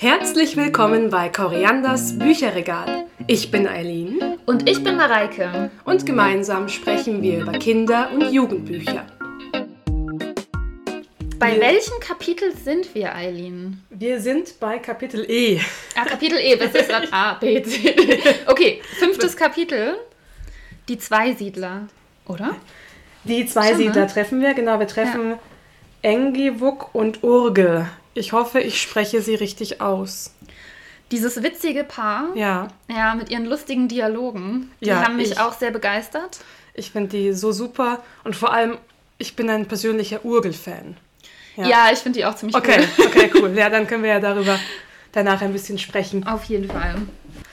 Herzlich willkommen bei Korianders Bücherregal. Ich bin Eileen Und ich bin Mareike. und gemeinsam sprechen wir über Kinder- und Jugendbücher. Bei Wir- welchem Kapitel sind wir, Eileen? Wir sind bei Kapitel E. Ah, Kapitel E, was ist das? A, B, C. Okay, fünftes Kapitel. Die Zweisiedler, oder? Die zwei Schon, ne? Siedler treffen wir, genau, wir treffen Engivuk und Urge. Ich hoffe, ich spreche sie richtig aus. Dieses witzige Paar, Ja, ja, mit ihren lustigen Dialogen, die Ja, haben mich ich- auch sehr begeistert. ich finde die so super und vor allem, ich bin ein persönlicher Urgel-Fan. Ja. Ja, ich finde die auch ziemlich Okay, cool. okay, cool. Ja, dann können wir ja darüber danach ein bisschen sprechen. Auf jeden Fall.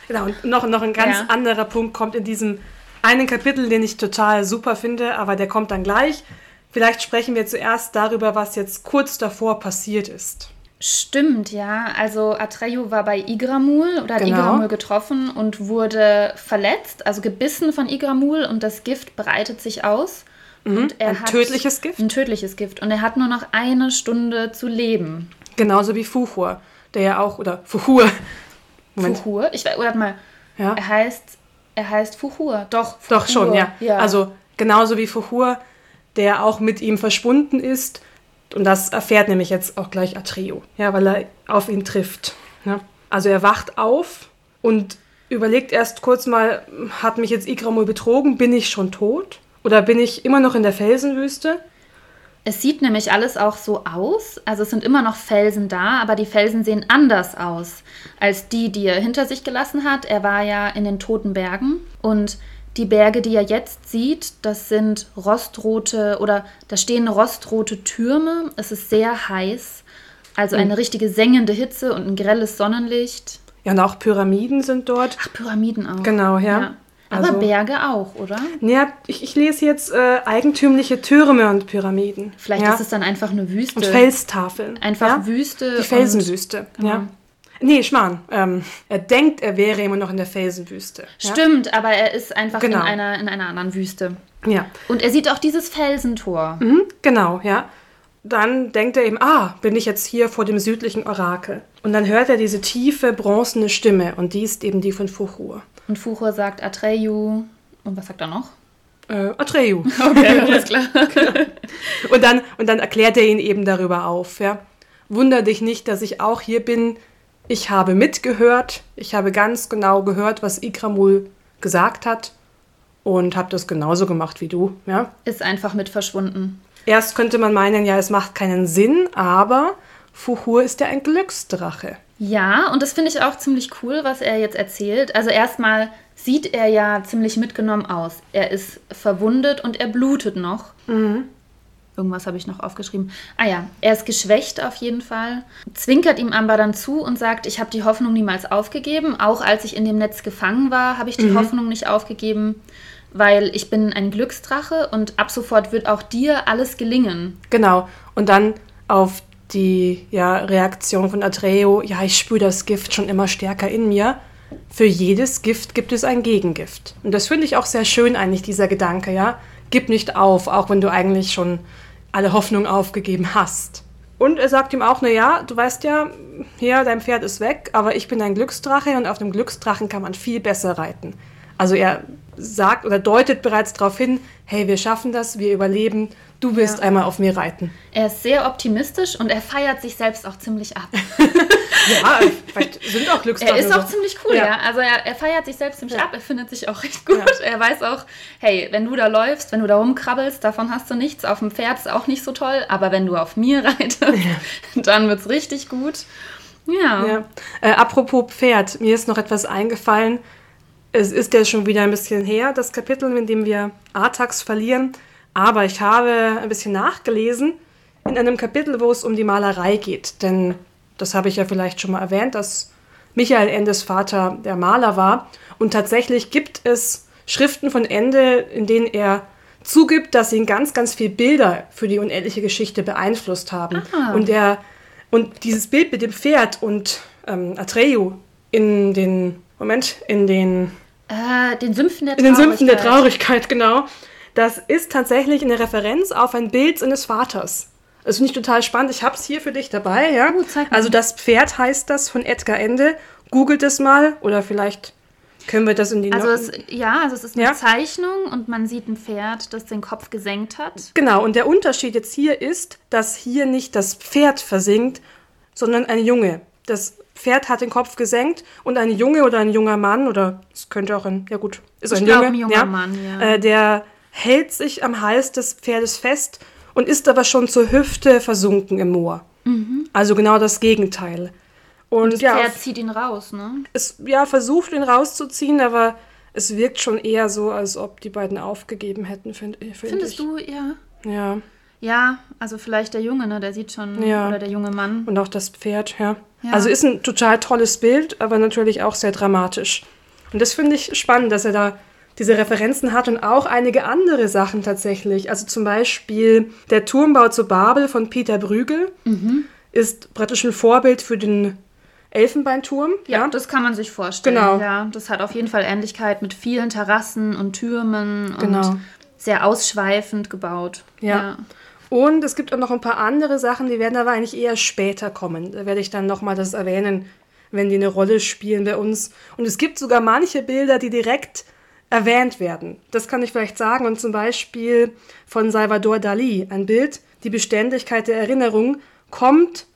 Genau, und noch, noch ein ganz Ja. anderer Punkt kommt in diesem einen Kapitel, den ich total super finde, aber der kommt dann gleich. Vielleicht sprechen wir zuerst darüber, was jetzt kurz davor passiert ist. Stimmt, ja. Also Atreyu war bei Igramul oder hat Genau. Igramul getroffen und wurde verletzt, also gebissen von Igramul und das Gift breitet sich aus. Und er Mhm. ein hat tödliches Gift? Ein tödliches Gift. Und er hat nur noch eine Stunde zu leben. Genauso wie Fuchur, der ja auch, oder Fuchur. Moment. Fuchur? Ich weiß, warte mal. Ja. Er heißt, er heißt Fuchur. Doch, Fuchur. Doch schon, ja. ja. Also genauso wie Fuchur, der auch mit ihm verschwunden ist. Und das erfährt nämlich jetzt auch gleich Atreo, ja, weil er auf ihn trifft. Ja. Also er wacht auf und überlegt erst kurz mal, hat mich jetzt Igramul betrogen? Bin ich schon tot? Oder bin ich immer noch in der Felsenwüste? Es sieht nämlich alles auch so aus. Also es sind immer noch Felsen da, aber die Felsen sehen anders aus als die, die er hinter sich gelassen hat. Er war ja in den Toten Bergen und die Berge, die er jetzt sieht, das sind rostrote oder da stehen rostrote Türme. Es ist sehr heiß. Also eine richtige sengende Hitze und ein grelles Sonnenlicht. Ja, und auch Pyramiden sind dort. Ach, Pyramiden auch. Genau, ja. Aber Also- Berge auch, oder? Ja, ich, ich lese jetzt äh, eigentümliche Türme und Pyramiden. Vielleicht ja? ist es dann einfach eine Wüste. Und Felstafeln. Einfach ja? Wüste. Die und- Felsenwüste, Genau. ja. Nee, Schmarrn. Ähm, er denkt, er wäre immer noch in der Felsenwüste. Ja? Stimmt, aber er ist einfach Genau. in, einer, in einer anderen Wüste. Ja, Und er sieht auch dieses Felsentor. mhm, genau, ja. Dann denkt er eben, ah, bin ich jetzt hier vor dem südlichen Orakel. Und dann hört er diese tiefe, bronzene Stimme und die ist eben die von Fuchur. Und Fuchur sagt Atreyu. Und was sagt er noch? Äh, Atreyu. Okay, alles klar. Und dann, und dann erklärt er ihn eben darüber auf. Ja. Wunder dich nicht, dass ich auch hier bin. Ich habe mitgehört. Ich habe ganz genau gehört, was Ikramul gesagt hat. Und habe das genauso gemacht wie du. Ja. Ist einfach mit verschwunden. Erst könnte man meinen, ja, es macht keinen Sinn, aber Fuchur ist ja ein Glücksdrache. Ja, und das finde ich auch ziemlich cool, was er jetzt erzählt. Also erstmal sieht er ja ziemlich mitgenommen aus. Er ist verwundet und er blutet noch. Irgendwas habe ich noch aufgeschrieben. Ah ja, er ist geschwächt auf jeden Fall. Zwinkert ihm aber dann zu und sagt, ich habe die Hoffnung niemals aufgegeben. Auch als ich in dem Netz gefangen war, habe ich die Hoffnung nicht aufgegeben, weil ich bin ein Glücksdrache und ab sofort wird auch dir alles gelingen. Genau. Und dann auf die ja, Reaktion von Atreo, ja, ich spüre das Gift schon immer stärker in mir. Für jedes Gift gibt es ein Gegengift. Und das finde ich auch sehr schön eigentlich, dieser Gedanke, ja. Gib nicht auf, auch wenn du eigentlich schon alle Hoffnung aufgegeben hast. Und er sagt ihm auch, na ja, du weißt ja, hier, dein Pferd ist weg, aber ich bin ein Glücksdrache und auf dem Glücksdrachen kann man viel besser reiten. Also er sagt oder deutet bereits darauf hin, hey, wir schaffen das, wir überleben, du wirst Ja. einmal auf mir reiten. Er ist sehr optimistisch und er feiert sich selbst auch ziemlich ab. Ja, vielleicht sind auch Glücksdrachen. Er ist auch ziemlich cool, ja. Ja. Also er, er feiert sich selbst ziemlich Ja. ab, er findet sich auch recht gut. Er weiß auch, hey, wenn du da läufst, wenn du da rumkrabbelst, davon hast du nichts. Auf dem Pferd ist auch nicht so toll, aber wenn du auf mir reitest, dann wird's richtig gut. Ja. Ja. Äh, apropos Pferd, mir ist noch etwas eingefallen. Es ist ja schon wieder ein bisschen her, das Kapitel, in dem wir Artax verlieren. Aber ich habe ein bisschen nachgelesen in einem Kapitel, wo es um die Malerei geht. Denn das habe ich ja vielleicht schon mal erwähnt, dass Michael Endes Vater der Maler war. Und tatsächlich gibt es Schriften von Ende, in denen er zugibt, dass ihn ganz, ganz viele Bilder für die unendliche Geschichte beeinflusst haben. Ah. Und er und dieses Bild mit dem Pferd und ähm, Atreyu in den Moment in den Äh, den Sümpfen der in den Sümpfen der Traurigkeit. Traurigkeit genau. Das ist tatsächlich eine Referenz auf ein Bild seines Vaters. Das finde ich total spannend. Ich habe es hier für dich dabei, ja. Oh, also das Pferd heißt das von Edgar Ende. Googelt es mal oder vielleicht können wir das in die Also es, ja, also es ist eine Ja. Zeichnung und man sieht ein Pferd, das den Kopf gesenkt hat. Genau, und der Unterschied jetzt hier ist, dass hier nicht das Pferd versinkt, sondern ein Junge. Das Pferd hat den Kopf gesenkt und ein Junge oder ein junger Mann, oder es könnte auch ein, ja gut, ist Ich ein Junge, ein junger ja, Mann, ja. Äh, der hält sich am Hals des Pferdes fest und ist aber schon zur Hüfte versunken im Moor. Also genau das Gegenteil. Und, Mhm. Das ja, Pferd zieht ihn raus, ne? es ja, versucht ihn rauszuziehen, aber es wirkt schon eher so, als ob die beiden aufgegeben hätten, finde find Findest ich. du, ja? Ja. Ja, also vielleicht der Junge, ne? Der sieht schon, Ja. oder der junge Mann. Und auch das Pferd, ja. Ja. Also ist ein total tolles Bild, aber natürlich auch sehr dramatisch. Und das finde ich spannend, dass er da diese Referenzen hat und auch einige andere Sachen tatsächlich. Also zum Beispiel der Turmbau zu Babel von Peter Brügel Mhm. ist praktisch ein Vorbild für den Elfenbeinturm. Ja, das kann man sich vorstellen. Genau. Ja, das hat auf jeden Fall Ähnlichkeit mit vielen Terrassen und Türmen Genau. und sehr ausschweifend gebaut. Ja. Und es gibt auch noch ein paar andere Sachen, die werden aber eigentlich eher später kommen. Da werde ich dann nochmal das erwähnen, wenn die eine Rolle spielen bei uns. Und es gibt sogar manche Bilder, die direkt erwähnt werden. Das kann ich vielleicht sagen. Und zum Beispiel von Salvador Dali, ein Bild, die Beständigkeit der Erinnerung, kommt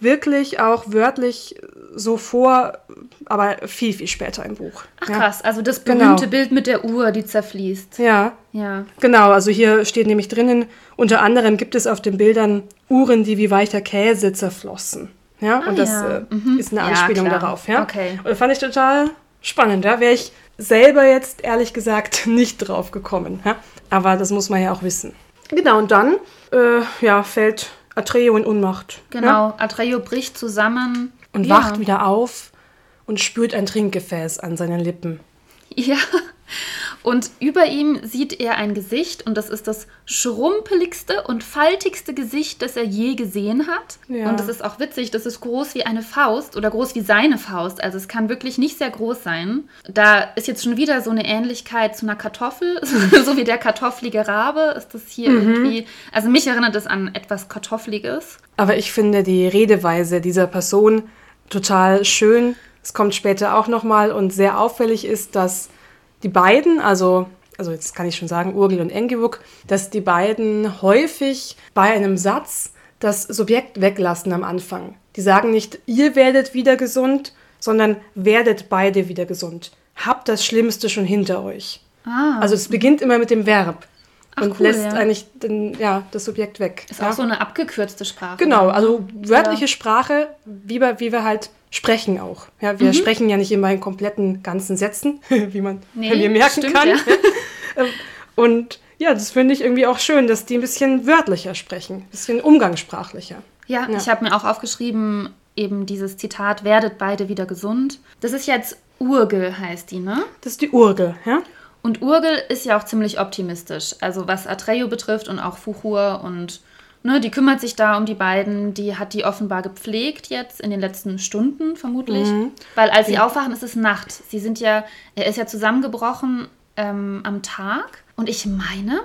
wirklich auch wörtlich so vor, aber viel, viel später im Buch. Ach ja. krass, also das Genau. berühmte Bild mit der Uhr, die zerfließt. Ja, Ja. Genau, also hier steht nämlich drinnen, unter anderem gibt es auf den Bildern Uhren, die wie weicher Käse zerflossen. Ja, und das ja. äh, Mhm. ist eine Ja, Anspielung klar. darauf. Ja? Okay. Und das fand ich total spannend. Da wäre ich selber jetzt ehrlich gesagt nicht drauf gekommen. Ja? Aber das muss man ja auch wissen. Genau, und dann äh, ja, fällt Atreo in Unmacht. Ja? Genau, Atreyo bricht zusammen. Und ja. wacht wieder auf und spürt ein Trinkgefäß an seinen Lippen. Ja. Und über ihm sieht er ein Gesicht und das ist das schrumpeligste und faltigste Gesicht, das er je gesehen hat. Ja. Und das ist auch witzig, das ist groß wie eine Faust oder groß wie seine Faust. Also es kann wirklich nicht sehr groß sein. Da ist jetzt schon wieder so eine Ähnlichkeit zu einer Kartoffel, so wie der kartofflige Rabe ist das hier Mhm. irgendwie. Also mich erinnert es an etwas Kartoffeliges. Aber ich finde die Redeweise dieser Person total schön. Es kommt später auch nochmal und sehr auffällig ist, dass die beiden, also, also jetzt kann ich schon sagen, Urgel und Engelbuk, dass die beiden häufig bei einem Satz das Subjekt weglassen am Anfang. Die sagen nicht, ihr werdet wieder gesund, sondern werdet beide wieder gesund. Habt das Schlimmste schon hinter euch. Ah, Also es beginnt immer mit dem Verb Ach, und cool, lässt ja. eigentlich den, ja, das Subjekt weg. ist ja. auch so eine abgekürzte Sprache. Genau, also wörtliche Ja. Sprache, wie wir, wie wir halt sprechen auch. Ja, Mhm. wir sprechen ja nicht immer in kompletten ganzen Sätzen, wie man Nee, bei mir merken stimmt, kann. ja. Und ja, das finde ich irgendwie auch schön, dass die ein bisschen wörtlicher sprechen, ein bisschen umgangssprachlicher. Ja, Ja. ich habe mir auch aufgeschrieben, eben dieses Zitat, werdet beide wieder gesund. Das ist jetzt Urgel, heißt die, ne? Das ist die Urgel, ja? Und Urgel ist ja auch ziemlich optimistisch. Also was Atreyu betrifft und auch Fuchur und ne, die kümmert sich da um die beiden. Die hat die offenbar gepflegt jetzt in den letzten Stunden vermutlich. Mhm. Weil als sie aufwachen, ist es Nacht. Sie sind ja, er ist ja zusammengebrochen ähm, am Tag. Und ich meine,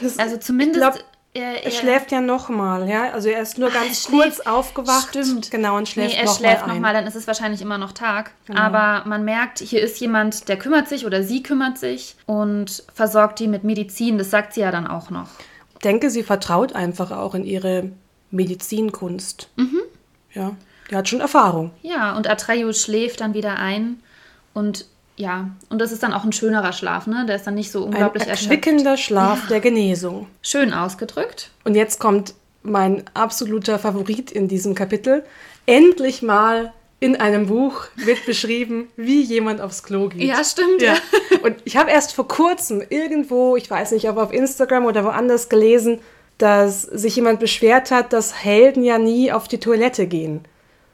Das, also zumindest... glaub, er, er schläft ja nochmal, ja? Also er ist nur ganz kurz aufgewacht. Stimmt. Genau, und schläft nee, er noch schläft nochmal, dann ist es wahrscheinlich immer noch Tag. Genau. Aber man merkt, hier ist jemand, der kümmert sich oder sie kümmert sich und versorgt die mit Medizin. Das sagt sie ja dann auch noch. Ich denke, sie vertraut einfach auch in ihre Medizinkunst. Mhm. Ja, die hat schon Erfahrung. Ja, und Atreyu schläft dann wieder ein und ja, und das ist dann auch ein schönerer Schlaf, ne? Der ist dann nicht so Ein unglaublich erschöpft. erquickender Schlaf der Genesung. Schön ausgedrückt. Und jetzt kommt mein absoluter Favorit in diesem Kapitel. Endlich mal in einem Buch wird beschrieben, wie jemand aufs Klo geht. Ja, stimmt. Ja. Und ich habe erst vor kurzem irgendwo, ich weiß nicht, ob auf Instagram oder woanders gelesen, dass sich jemand beschwert hat, dass Helden ja nie auf die Toilette gehen.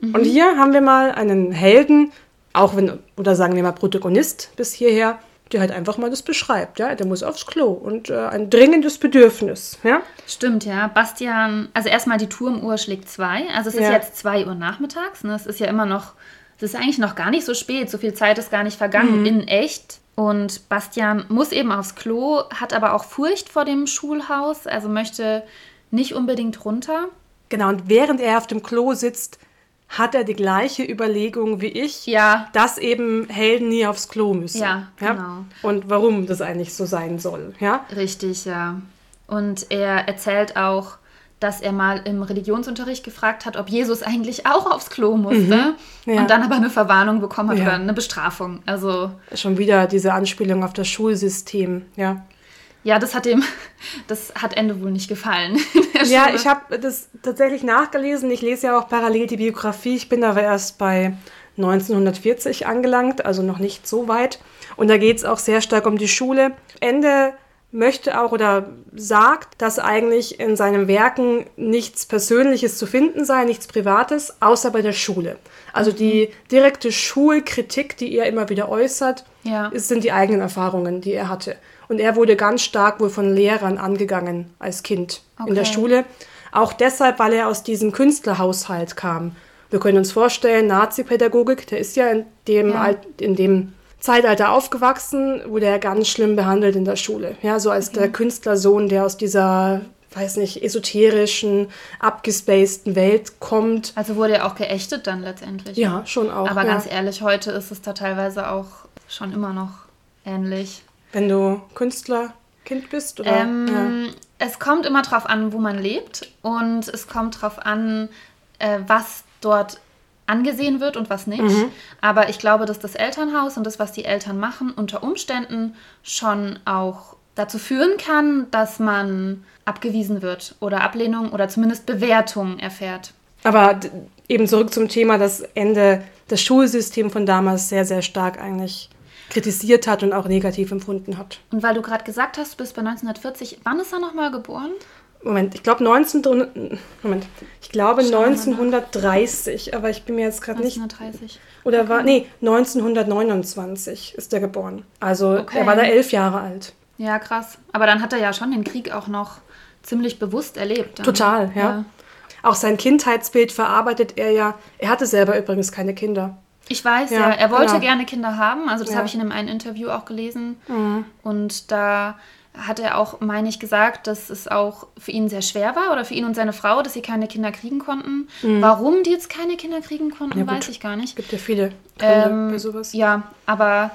Und hier haben wir mal einen Helden, auch wenn, oder sagen wir mal Protagonist bis hierher, der halt einfach mal das beschreibt, ja, der muss aufs Klo und äh, ein dringendes Bedürfnis, ja. Stimmt, ja. Bastian, also erstmal die Turmuhr schlägt zwei. Also es ist Ja. jetzt zwei Uhr nachmittags. Ne? Es ist ja immer noch, es ist eigentlich noch gar nicht so spät. So viel Zeit ist gar nicht vergangen in echt. Und Bastian muss eben aufs Klo, hat aber auch Furcht vor dem Schulhaus, also möchte nicht unbedingt runter. Genau, und während er auf dem Klo sitzt, hat er die gleiche Überlegung wie ich, Ja. dass eben Helden nie aufs Klo müssen. Ja, genau. Und warum das eigentlich so sein soll. Ja? Richtig, ja. Und er erzählt auch, dass er mal im Religionsunterricht gefragt hat, ob Jesus eigentlich auch aufs Klo musste. Mhm. Ja. Und dann aber eine Verwarnung bekommen hat Ja. oder eine Bestrafung. Also Schon wieder diese Anspielung auf das Schulsystem. Ja, ja, das hat dem, das hat Ende wohl nicht gefallen. ja Schule. ich habe das tatsächlich nachgelesen. Ich lese ja auch parallel die Biografie. Ich bin aber erst bei 1940 angelangt, also noch nicht so weit. Und da geht es auch sehr stark um die Schule. Ende möchte auch oder sagt, dass eigentlich in seinen Werken nichts Persönliches zu finden sei, nichts Privates, außer bei der Schule. Also die direkte Schulkritik, die er immer wieder äußert, Ja. sind die eigenen Erfahrungen, die er hatte. Und er wurde ganz stark wohl von Lehrern angegangen als Kind in der Okay. Schule. Auch deshalb, weil er aus diesem Künstlerhaushalt kam. Wir können uns vorstellen, Nazi-Pädagogik, der ist ja in dem, Ja. In dem Zeitalter aufgewachsen, wurde er ganz schlimm behandelt in der Schule. Ja, so als der Künstlersohn, der aus dieser, weiß nicht, esoterischen, abgespaceden Welt kommt. Also wurde er auch geächtet dann letztendlich. Ja, schon auch. Aber ja. ganz ehrlich, heute ist es da teilweise auch schon immer noch ähnlich. Wenn du Künstlerkind bist, oder? Ähm, Es kommt immer drauf an, wo man lebt und es kommt drauf an, äh, was dort angesehen wird und was nicht. Mhm. Aber ich glaube, dass das Elternhaus und das, was die Eltern machen, unter Umständen schon auch dazu führen kann, dass man abgewiesen wird oder Ablehnung oder zumindest Bewertung erfährt. Aber eben zurück zum Thema, dass Ende das Schulsystem von damals sehr, sehr stark eigentlich kritisiert hat und auch negativ empfunden hat. Und weil du gerade gesagt hast, du bist bei 1940, wann ist er nochmal geboren? Moment, ich glaube 19. Moment, ich glaube Schauen wir mal 1930, aber ich bin mir jetzt gerade nicht 1930. oder war nee 1929 ist er geboren. Also Okay. er war da elf Jahre alt. Ja, krass. Aber dann hat er ja schon den Krieg auch noch ziemlich bewusst erlebt. Dann. Total, ja. Auch sein Kindheitsbild verarbeitet er ja. Er hatte selber übrigens keine Kinder. Ich weiß, Ja, ja. Er wollte genau. gerne Kinder haben. Also das Ja. Mhm. habe ich in einem einen Interview auch gelesen. Und da hat er auch, meine ich, gesagt, dass es auch für ihn sehr schwer war oder für ihn und seine Frau, dass sie keine Kinder kriegen konnten. Warum die jetzt keine Kinder kriegen konnten, Mhm. Ja, weiß ich gar nicht. Gibt ja viele Gründe Ähm, für sowas. Ja, aber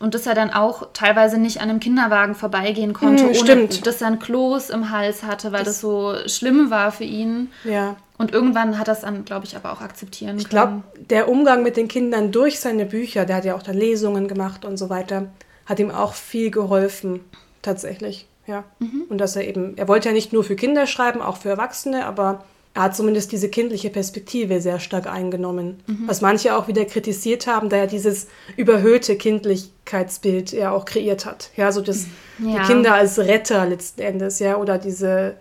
und dass er dann auch teilweise nicht an einem Kinderwagen vorbeigehen konnte, Mm, ohne dass er ein Kloß im Hals hatte, weil das, so schlimm war für ihn. Ja. Und irgendwann hat er es dann, glaube ich, aber auch akzeptieren Ich glaube, können. der Umgang mit den Kindern durch seine Bücher, der hat ja auch da Lesungen gemacht und so weiter, hat ihm auch viel geholfen, tatsächlich. Ja. Und dass er eben, er wollte ja nicht nur für Kinder schreiben, auch für Erwachsene, aber er hat zumindest diese kindliche Perspektive sehr stark eingenommen. Was manche auch wieder kritisiert haben, da er dieses überhöhte Kindlichkeitsbild ja auch kreiert hat. Ja, so das, Ja. die Kinder als Retter letzten Endes, ja, oder diese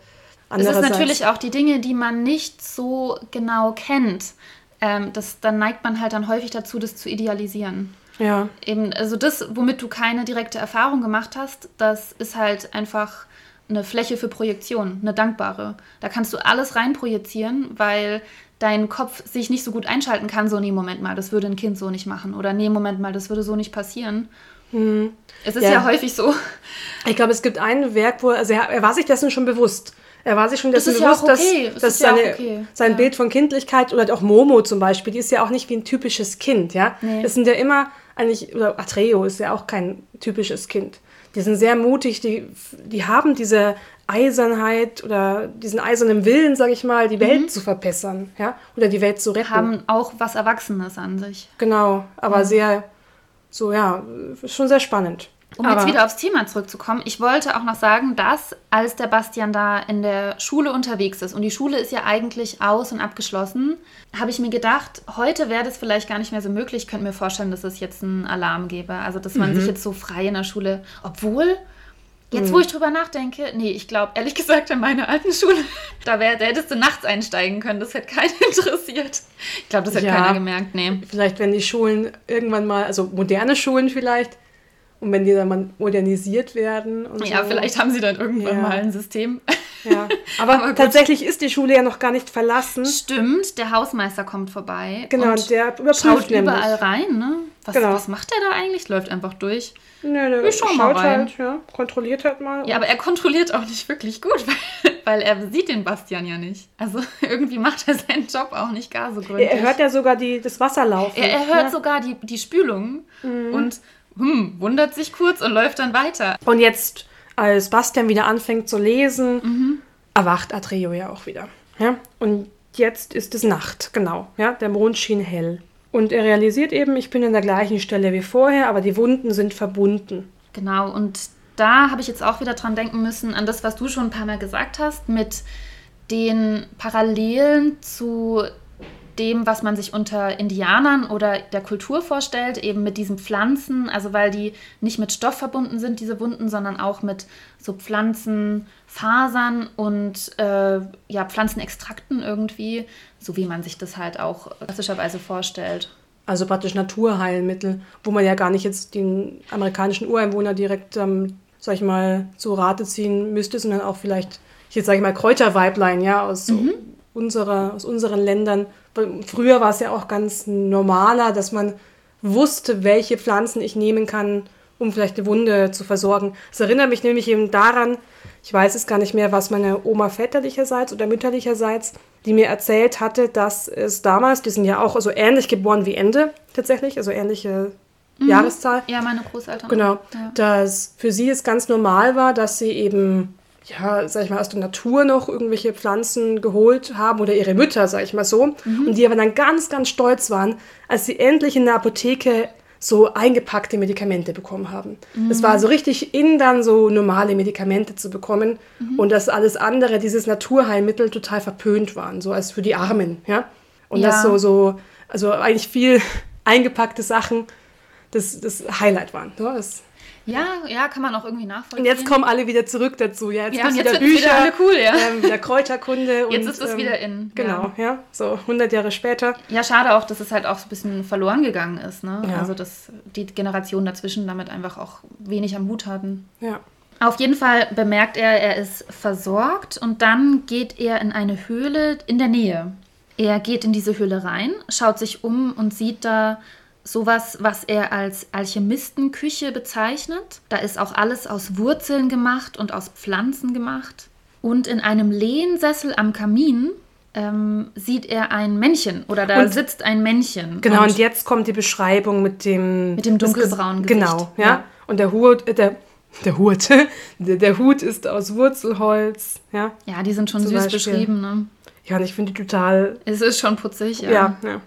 Es ist natürlich auch die Dinge, die man nicht so genau kennt. Ähm, das, dann neigt man halt dann häufig dazu, das zu idealisieren. Ja, Eben, also das, womit du keine direkte Erfahrung gemacht hast, das ist halt einfach eine Fläche für Projektion, eine dankbare. Da kannst du alles reinprojizieren, weil dein Kopf sich nicht so gut einschalten kann, so nee, Moment mal, das würde ein Kind so nicht machen. Oder nee, Moment mal, das würde so nicht passieren. Es ist Ja. ja. häufig so. Ich glaube, es gibt ein Werk, wo also er, er war sich dessen schon bewusst. Er war sich schon Das dessen ja bewusst, auch okay. dass, Das dass ja seine, okay. sein Ja. Bild von Kindlichkeit oder auch Momo zum Beispiel, die ist ja auch nicht wie ein typisches Kind, ja. Nee. Das sind ja immer eigentlich, oder Atreo ist ja auch kein typisches Kind. Die sind sehr mutig, die, die haben diese Eisernheit oder diesen eisernen Willen, sag ich mal, die Welt zu verbessern, ja, oder die Welt zu retten. Mhm. Haben auch was Erwachsenes an sich. Genau, aber sehr, so ja, schon sehr spannend. Um aber, jetzt wieder aufs Thema zurückzukommen, ich wollte auch noch sagen, dass als der Bastian da in der Schule unterwegs ist und die Schule ist ja eigentlich aus und abgeschlossen, habe ich mir gedacht, heute wäre das vielleicht gar nicht mehr so möglich. Ich könnte mir vorstellen, dass es jetzt einen Alarm gäbe. Also, dass man sich jetzt so frei in der Schule, obwohl, jetzt wo ich drüber nachdenke, nee, ich glaube, ehrlich gesagt, in meiner alten Schule, da, wär, da hättest du nachts einsteigen können. Das hätte keinen interessiert. Ich glaube, das hätte Ja. keiner gemerkt, nee. Vielleicht, wenn die Schulen irgendwann mal, also moderne Schulen vielleicht, und wenn die dann mal modernisiert werden. Und Ja, so. vielleicht haben sie dann irgendwann Ja. mal ein System. Ja. Aber, Aber tatsächlich ist die Schule ja noch gar nicht verlassen. Stimmt, der Hausmeister kommt vorbei. Genau, und der überprüft schaut nämlich. überall rein, ne? Was, Genau. was macht er da eigentlich? Läuft einfach durch. Nö, nö, Wir schauen mal rein. halt, ja, kontrolliert halt mal. Ja, aber er kontrolliert auch nicht wirklich gut, weil, weil er sieht den Bastian ja nicht. Also irgendwie macht er seinen Job auch nicht gar so gründlich. er hört ja sogar die, das Wasser laufen. er, er hört ja. sogar die, die Spülung Mhm. und hm, wundert sich kurz und läuft dann weiter. Und jetzt, als Bastian wieder anfängt zu lesen, Mhm. erwacht Atreo ja auch wieder. Ja? Und jetzt ist es Nacht, genau. Ja? Der Mond schien hell. Und er realisiert eben, ich bin an der gleichen Stelle wie vorher, aber die Wunden sind verbunden. Genau, und da habe ich jetzt auch wieder dran denken müssen, an das, was du schon ein paar Mal gesagt hast, mit den Parallelen zu dem, was man sich unter Indianern oder der Kultur vorstellt, eben mit diesen Pflanzen, also weil die nicht mit Stoff verbunden sind, diese Wunden, sondern auch mit so Pflanzenfasern und äh, ja, Pflanzenextrakten irgendwie, so wie man sich das halt auch klassischerweise vorstellt. Also praktisch Naturheilmittel, wo man ja gar nicht jetzt den amerikanischen Ureinwohner direkt, ähm, sag ich mal, zu Rate ziehen müsste, sondern auch vielleicht, jetzt sage ich mal, Kräuterweiblein, ja, aus, unserer, aus unseren Ländern. Früher war es ja auch ganz normaler, dass man wusste, welche Pflanzen ich nehmen kann, um vielleicht eine Wunde zu versorgen. Es erinnert mich nämlich eben daran, ich weiß es gar nicht mehr, was meine Oma väterlicherseits oder mütterlicherseits, die mir erzählt hatte, dass es damals, die sind ja auch so ähnlich geboren wie Ende tatsächlich, also ähnliche Jahreszahl. Ja, meine Großeltern. Genau, Ja. dass für sie es ganz normal war, dass sie eben, ja, sag ich mal, aus der Natur noch irgendwelche Pflanzen geholt haben oder ihre Mütter, sag ich mal so. Und die aber dann ganz, ganz stolz waren, als sie endlich in der Apotheke so eingepackte Medikamente bekommen haben. Es war so richtig in, dann so normale Medikamente zu bekommen und dass alles andere, dieses Naturheilmittel, total verpönt waren, so als für die Armen, ja. Und Ja. das so, so, also eigentlich viel eingepackte Sachen das, das Highlight waren. So, das, Ja, ja, kann man auch irgendwie nachvollziehen. und jetzt kommen alle wieder zurück dazu. Ja, jetzt Ja, und jetzt wieder Bücher, wieder alle cool, ja. ähm, wieder Kräuterkunde. und, Jetzt ist es ähm, wieder in. Genau, ja. so 100 Jahre später. Ja, schade auch, dass es halt auch so ein bisschen verloren gegangen ist. Ne? Ja. Also, dass die Generationen dazwischen damit einfach auch wenig am Hut hatten. Ja. Auf jeden Fall bemerkt er, er ist versorgt und dann geht er in eine Höhle in der Nähe. Er geht in diese Höhle rein, schaut sich um und sieht da sowas, was er als Alchemistenküche bezeichnet. Da ist auch alles aus Wurzeln gemacht und aus Pflanzen gemacht. Und in einem Lehnsessel am Kamin ähm, sieht er ein Männchen oder da Und- sitzt ein Männchen. Genau, und, jetzt kommt die Beschreibung mit dem... Mit dem dunkelbraunen Gesicht. Genau, ja. Ja. Und der Hut, äh, der, der Hut, der, Hut ist aus Wurzelholz, ja. ja, die sind schon süß Beispiel. beschrieben. Ne? Ja, und ich finde die total... Es ist schon putzig, Ja, ja. ja.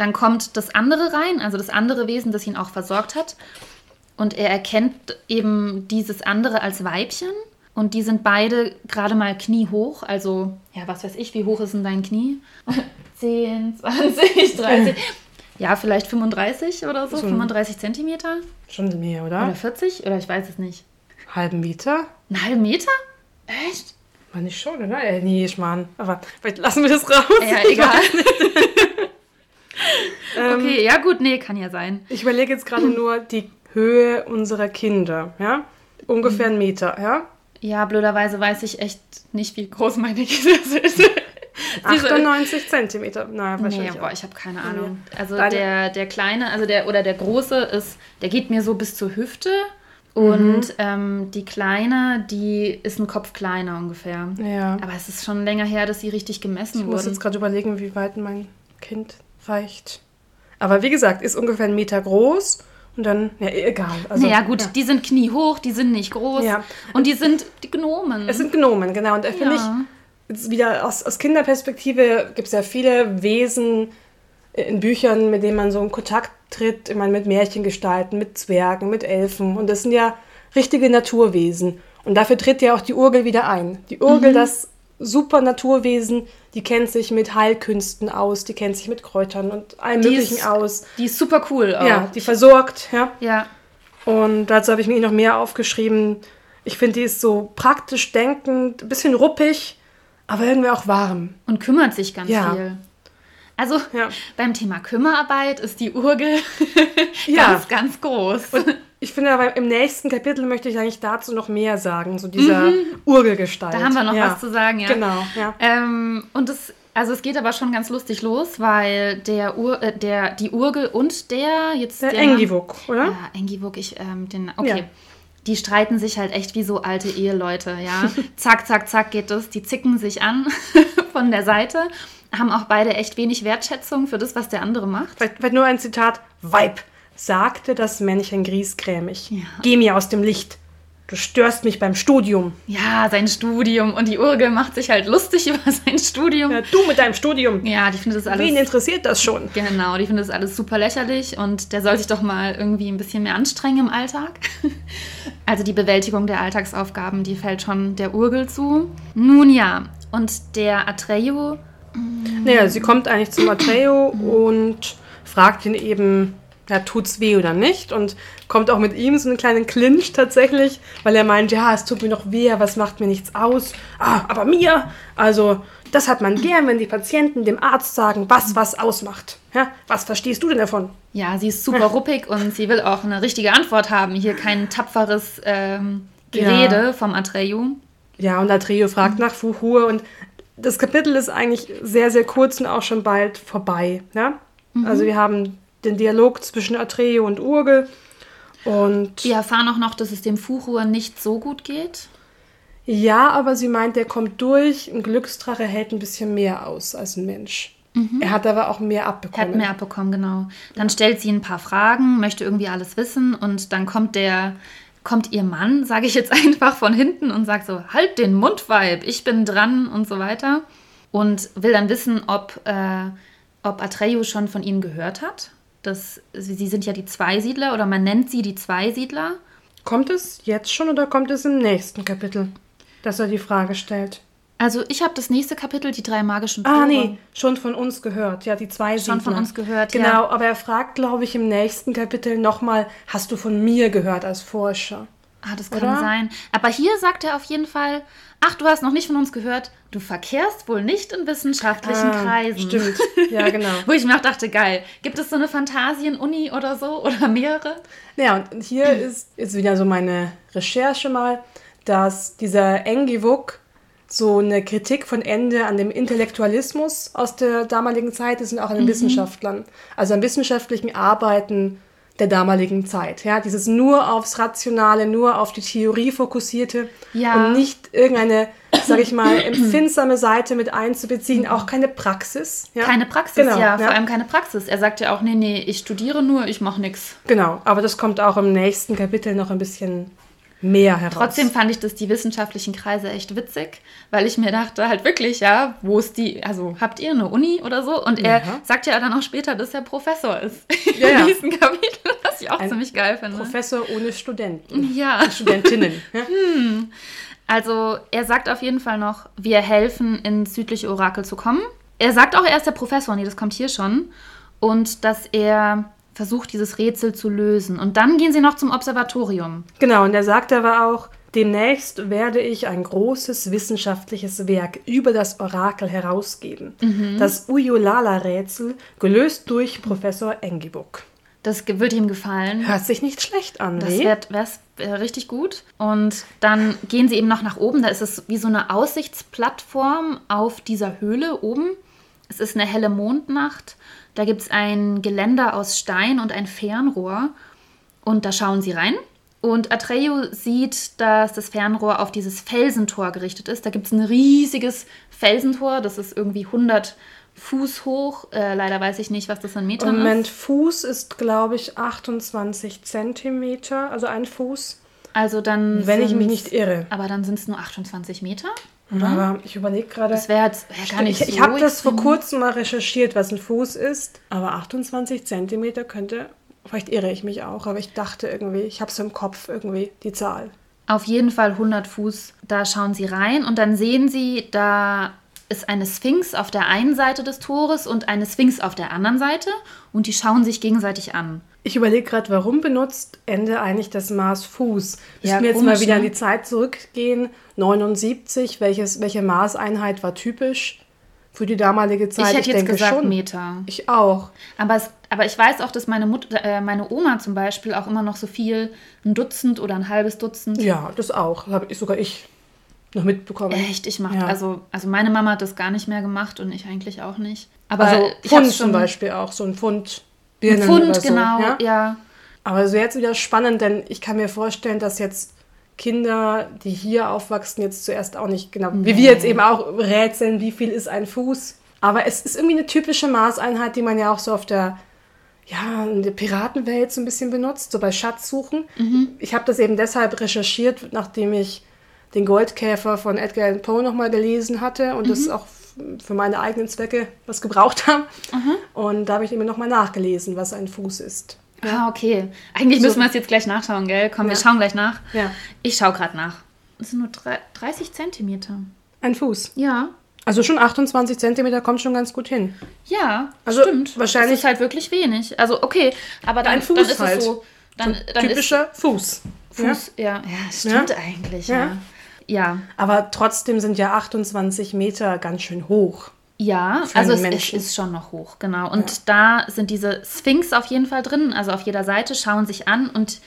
Dann kommt das andere rein, also das andere Wesen, das ihn auch versorgt hat. Und er erkennt eben dieses andere als Weibchen. Und die sind beide gerade mal kniehoch. Also, ja, was weiß ich, wie hoch ist denn dein Knie? 10, 20, 30. Ja, vielleicht 35 oder so, So ein- 35 Zentimeter. Schon mehr, oder? Oder 40? Oder ich weiß es nicht. Halben Meter? Einen halben Meter? Echt? Meine ich schon, oder? Äh, nee, ich meine, aber vielleicht lassen wir das raus. Ja, egal. Ähm, okay, ja gut, nee, kann ja sein. Ich überlege jetzt gerade nur die Höhe unserer Kinder, ja? Ungefähr einen Meter, ja? Ja, blöderweise weiß ich echt nicht, wie groß meine Kinder sind. Diese- 98 Zentimeter. Naja, Nee, wahrscheinlich boah, auch. ich habe keine Ahnung. Also Deine- der, der kleine, also der oder der große ist, der geht mir so bis zur Hüfte und Mhm. ähm, die kleine, die ist ein Kopf kleiner ungefähr. Ja. Aber es ist schon länger her, dass sie richtig gemessen Ich muss wurden. jetzt gerade überlegen, wie weit mein Kind reicht. Aber wie gesagt, ist ungefähr einen Meter groß und dann, ja, egal. Also, naja, gut, Ja. die sind kniehoch, die sind nicht groß Ja. und die sind die Gnomen. Es sind Gnomen, genau. Und da finde ich, jetzt wieder aus, aus Kinderperspektive gibt es ja viele Wesen in Büchern, mit denen man so in Kontakt tritt, ich meine, mit Märchengestalten, mit Zwergen, mit Elfen. Und das sind ja richtige Naturwesen. Und dafür tritt ja auch die Urgel wieder ein. Die Urgel, das super Naturwesen, die kennt sich mit Heilkünsten aus, die kennt sich mit Kräutern und allem Die Möglichen ist- aus. Die ist super cool auch. Ja, die versorgt, ja. ja. Und dazu habe ich mir noch mehr aufgeschrieben. Ich finde, die ist so praktisch denkend, ein bisschen ruppig, aber irgendwie auch warm. Und kümmert sich ganz Ja. viel. Also Ja. beim Thema Kümmerarbeit ist die Urgel Ja. ganz, ganz groß. Und ich finde aber im nächsten Kapitel möchte ich eigentlich dazu noch mehr sagen, so dieser Urgelgestalt. Mhm. da haben wir noch ja. was zu sagen, ja. Genau, ja. Ähm, und es, Also es geht aber schon ganz lustig los, weil der Ur, äh, der, die Urgel und der jetzt. Der, der Engiwuk, oder? Ja, Engiwuk, ich, ähm, den, okay. Ja. Die streiten sich halt echt wie so alte Eheleute, ja. zack, zack, zack geht es. Die zicken sich an von der Seite, haben auch beide echt wenig Wertschätzung für das, was der andere macht. Vielleicht, vielleicht nur ein Zitat. Weib, sagte das Männchen griesgrämig. Ja. Geh mir aus dem Licht. Du störst mich beim Studium. Ja, sein Studium. Und die Urgel macht sich halt lustig über sein Studium. Ja, du mit deinem Studium. Ja, die findet das alles. Wen interessiert das schon? Genau, die findet das alles super lächerlich und der soll sich doch mal irgendwie ein bisschen mehr anstrengen im Alltag. Also die Bewältigung der Alltagsaufgaben, die fällt schon der Urgel zu. Nun ja, und der Atreyu, Naja, sie kommt eigentlich zum Matteo und fragt ihn eben, ja, tut's weh oder nicht? Und kommt auch mit ihm so einen kleinen Clinch tatsächlich, weil er meint, ja, es tut mir noch weh, aber es macht mir nichts aus. Ah, aber mir? Also, das hat man gern, wenn die Patienten dem Arzt sagen, was was ausmacht. Ja, was verstehst du denn davon? ja, sie ist super ruppig und sie will auch eine richtige Antwort haben. Hier kein tapferes ähm, Gerede vom Atreyu. Ja, und Atreo fragt nach Fuhur und das Kapitel ist eigentlich sehr, sehr kurz und auch schon bald vorbei. Ja? Also wir haben den Dialog zwischen Atreo und Urgel und Wir erfahren auch noch, dass es dem Fuchur nicht so gut geht. ja, aber sie meint, der kommt durch. Ein Glücksdrache hält ein bisschen mehr aus als ein Mensch. Er hat aber auch mehr Er abbekommen. hat mehr abbekommen, genau. Dann stellt sie ein paar Fragen, möchte irgendwie alles wissen und dann kommt der, kommt ihr Mann, sage ich jetzt einfach von hinten und sagt so, halt den Mund, Weib, ich bin dran und so weiter. Und will dann wissen, ob, äh, ob Atreyu schon von ihnen gehört hat. Das, sie sind ja die Zweisiedler oder man nennt sie die Zweisiedler. Kommt es jetzt schon oder kommt es im nächsten Kapitel, dass er die Frage stellt? Also ich habe das nächste Kapitel, die drei magischen Ah, Tore. nee, schon von uns gehört. Ja, die zwei Schon von uns gehört, Genau, ja. aber er fragt, glaube ich, im nächsten Kapitel nochmal, hast du von mir gehört als Forscher? Ah, das kann Oder? sein. Aber hier sagt er auf jeden Fall, ach, du hast noch nicht von uns gehört, du verkehrst wohl nicht in wissenschaftlichen Ah, Kreisen. Stimmt, ja, genau. Wo ich mir auch dachte, geil, gibt es so eine Fantasien-Uni oder so oder mehrere? Ja, und hier ist, ist wieder so meine Recherche mal, dass dieser Engiwuk so eine Kritik von Ende an dem Intellektualismus aus der damaligen Zeit ist und auch an den Wissenschaftlern. Also an wissenschaftlichen Arbeiten der damaligen Zeit. Ja, dieses nur aufs Rationale, nur auf die Theorie fokussierte Ja. und nicht irgendeine, sag ich mal, empfindsame Seite mit einzubeziehen, auch keine Praxis. Ja? Keine Praxis, Genau, ja, vor allem keine Praxis. Er sagt ja auch, nee, nee, ich studiere nur, ich mache nichts. Genau, aber das kommt auch im nächsten Kapitel noch ein bisschen mehr heraus. Trotzdem fand ich das die wissenschaftlichen Kreise echt witzig, weil ich mir dachte halt wirklich, ja, wo ist die, also habt ihr eine Uni oder so? Und er Ja. sagt ja dann auch später, dass er Professor ist Ja, ja. im nächsten Kapitel, was ich auch Ein ziemlich geil finde. Professor ohne Studenten. Ja, Studentinnen. Ja? also er sagt auf jeden Fall noch, wir helfen, ins südliche Orakel zu kommen. Er sagt auch, er ist der Professor, nee, das kommt hier schon. Und dass er versucht, dieses Rätsel zu lösen. Und dann gehen sie noch zum Observatorium. Genau, und er sagt aber auch, demnächst werde ich ein großes wissenschaftliches Werk über das Orakel herausgeben. Mhm. Das Uyolala-Rätsel, gelöst durch Professor Engibuk. Das wird ihm gefallen. Hört sich nicht schlecht an, Das wär's, äh, richtig gut. Und dann gehen sie eben noch nach oben. Da ist es wie so eine Aussichtsplattform auf dieser Höhle oben. Es ist eine helle Mondnacht. Da gibt es ein Geländer aus Stein und ein Fernrohr. Und da schauen sie rein. Und Atreyu sieht, dass das Fernrohr auf dieses Felsentor gerichtet ist. Da gibt es ein riesiges Felsentor. Das ist irgendwie 100 Fuß hoch. Äh, leider weiß ich nicht, was das in Metern Moment, ist. Fuß ist, glaube ich, 28 Zentimeter, also ein Fuß, Also dann wenn ich mich nicht irre. Aber dann sind es nur 28 Meter? Aber ich überlege gerade. Das wäre jetzt wär gar nicht Ich, ich so habe das vor kurzem mal recherchiert, was ein Fuß ist, aber 28 Zentimeter könnte, vielleicht irre ich mich auch, aber ich dachte irgendwie, ich habe es im Kopf irgendwie, die Zahl. Auf jeden Fall 100 Fuß. Da schauen sie rein und dann sehen sie, da ist eine Sphinx auf der einen Seite des Tores und eine Sphinx auf der anderen Seite und die schauen sich gegenseitig an. Ich überlege gerade, warum benutzt Ende eigentlich das Maß Fuß? Ja, Müssen wir jetzt mal wieder ne? in die Zeit zurückgehen. 79, welches, welche Maßeinheit war typisch für die damalige Zeit? ich hätte jetzt denke gesagt schon. Meter. Ich auch. Aber, es, aber ich weiß auch, dass meine, Mutter, äh, meine Oma zum Beispiel auch immer noch so viel, ein Dutzend oder ein halbes Dutzend. Ja, das auch. Habe ich sogar ich. Noch mitbekommen. Echt, ich mache, Ja. also, also meine Mama hat das gar nicht mehr gemacht und ich eigentlich auch nicht. Aber also ich habe Pfund schon zum Beispiel auch, so ein Pfund Ein Birnen Pfund, oder so. genau, Ja? ja. Aber so jetzt wieder spannend, denn ich kann mir vorstellen, dass jetzt Kinder, die hier aufwachsen, jetzt zuerst auch nicht genau, wie wir jetzt eben auch rätseln, wie viel ist ein Fuß. Aber es ist irgendwie eine typische Maßeinheit, die man ja auch so auf der, ja, in der Piratenwelt so ein bisschen benutzt, so bei Schatzsuchen. Ich habe das eben deshalb recherchiert, nachdem ich den Goldkäfer von Edgar Allan Poe nochmal gelesen hatte und das auch für meine eigenen Zwecke was gebraucht haben. Und da habe ich eben nochmal nachgelesen, was ein Fuß ist. Ah, okay. Eigentlich müssen wir es jetzt gleich nachschauen, gell? Komm, wir Ja. schauen gleich nach. Ja. Ich schaue gerade nach. Das sind nur drei, 30 Zentimeter. Ein Fuß. Ja. Also schon 28 Zentimeter kommt schon ganz gut hin. Ja, Also stimmt. wahrscheinlich- Das ist halt wirklich wenig. Also okay, aber dann, Ein Fuß dann ist halt. es so. Dann, So dann typischer Fuß. Fuß. Ja, ja, stimmt eigentlich. Ja. Ja. Ja, Aber trotzdem sind ja 28 Meter ganz schön hoch. ja also es, es ist schon noch hoch, genau. Und da sind diese Sphinx auf jeden Fall drin, also auf jeder Seite, schauen sich an und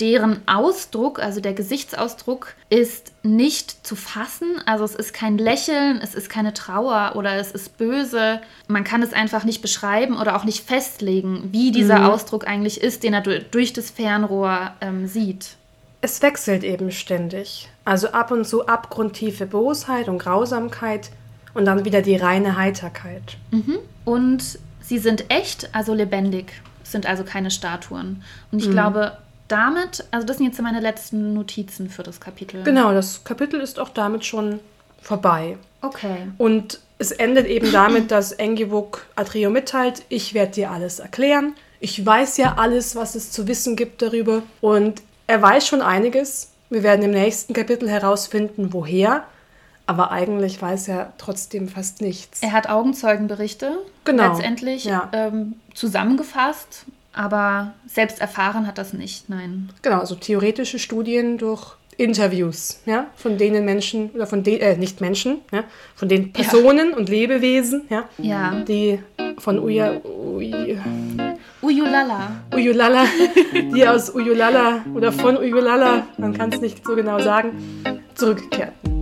deren Ausdruck, also der Gesichtsausdruck, ist nicht zu fassen. Also es ist kein Lächeln, es ist keine Trauer oder es ist böse. Man kann es einfach nicht beschreiben oder auch nicht festlegen, wie dieser Mhm. Ausdruck eigentlich ist, den er du- durch das Fernrohr ähm, sieht. Es wechselt eben ständig. Also ab und zu abgrundtiefe Bosheit und Grausamkeit und dann wieder die reine Heiterkeit. Und sie sind echt, also lebendig, sind also keine Statuen. Und Mhm. ich glaube, damit, also das sind jetzt meine letzten Notizen für das Kapitel. Genau, das Kapitel ist auch damit schon vorbei. Okay. Und es endet eben damit, dass Engibuk Atreo mitteilt, ich werde dir alles erklären. Ich weiß ja alles, was es zu wissen gibt darüber. Und er weiß schon einiges. Wir werden im nächsten Kapitel herausfinden, woher. Aber eigentlich weiß er trotzdem fast nichts. Er hat Augenzeugenberichte Genau, letztendlich ja. ähm, zusammengefasst, aber selbst erfahren hat das nicht, nein. Genau, also theoretische Studien durch Interviews, ja, von denen Menschen, oder von den, äh, nicht Menschen, ja, von den Personen und Lebewesen, ja, Ja. die von Uya, Uy, Uyulala. Uyulala, die aus Uyulala oder von Uyulala, man kann es nicht so genau sagen, zurückkehrten.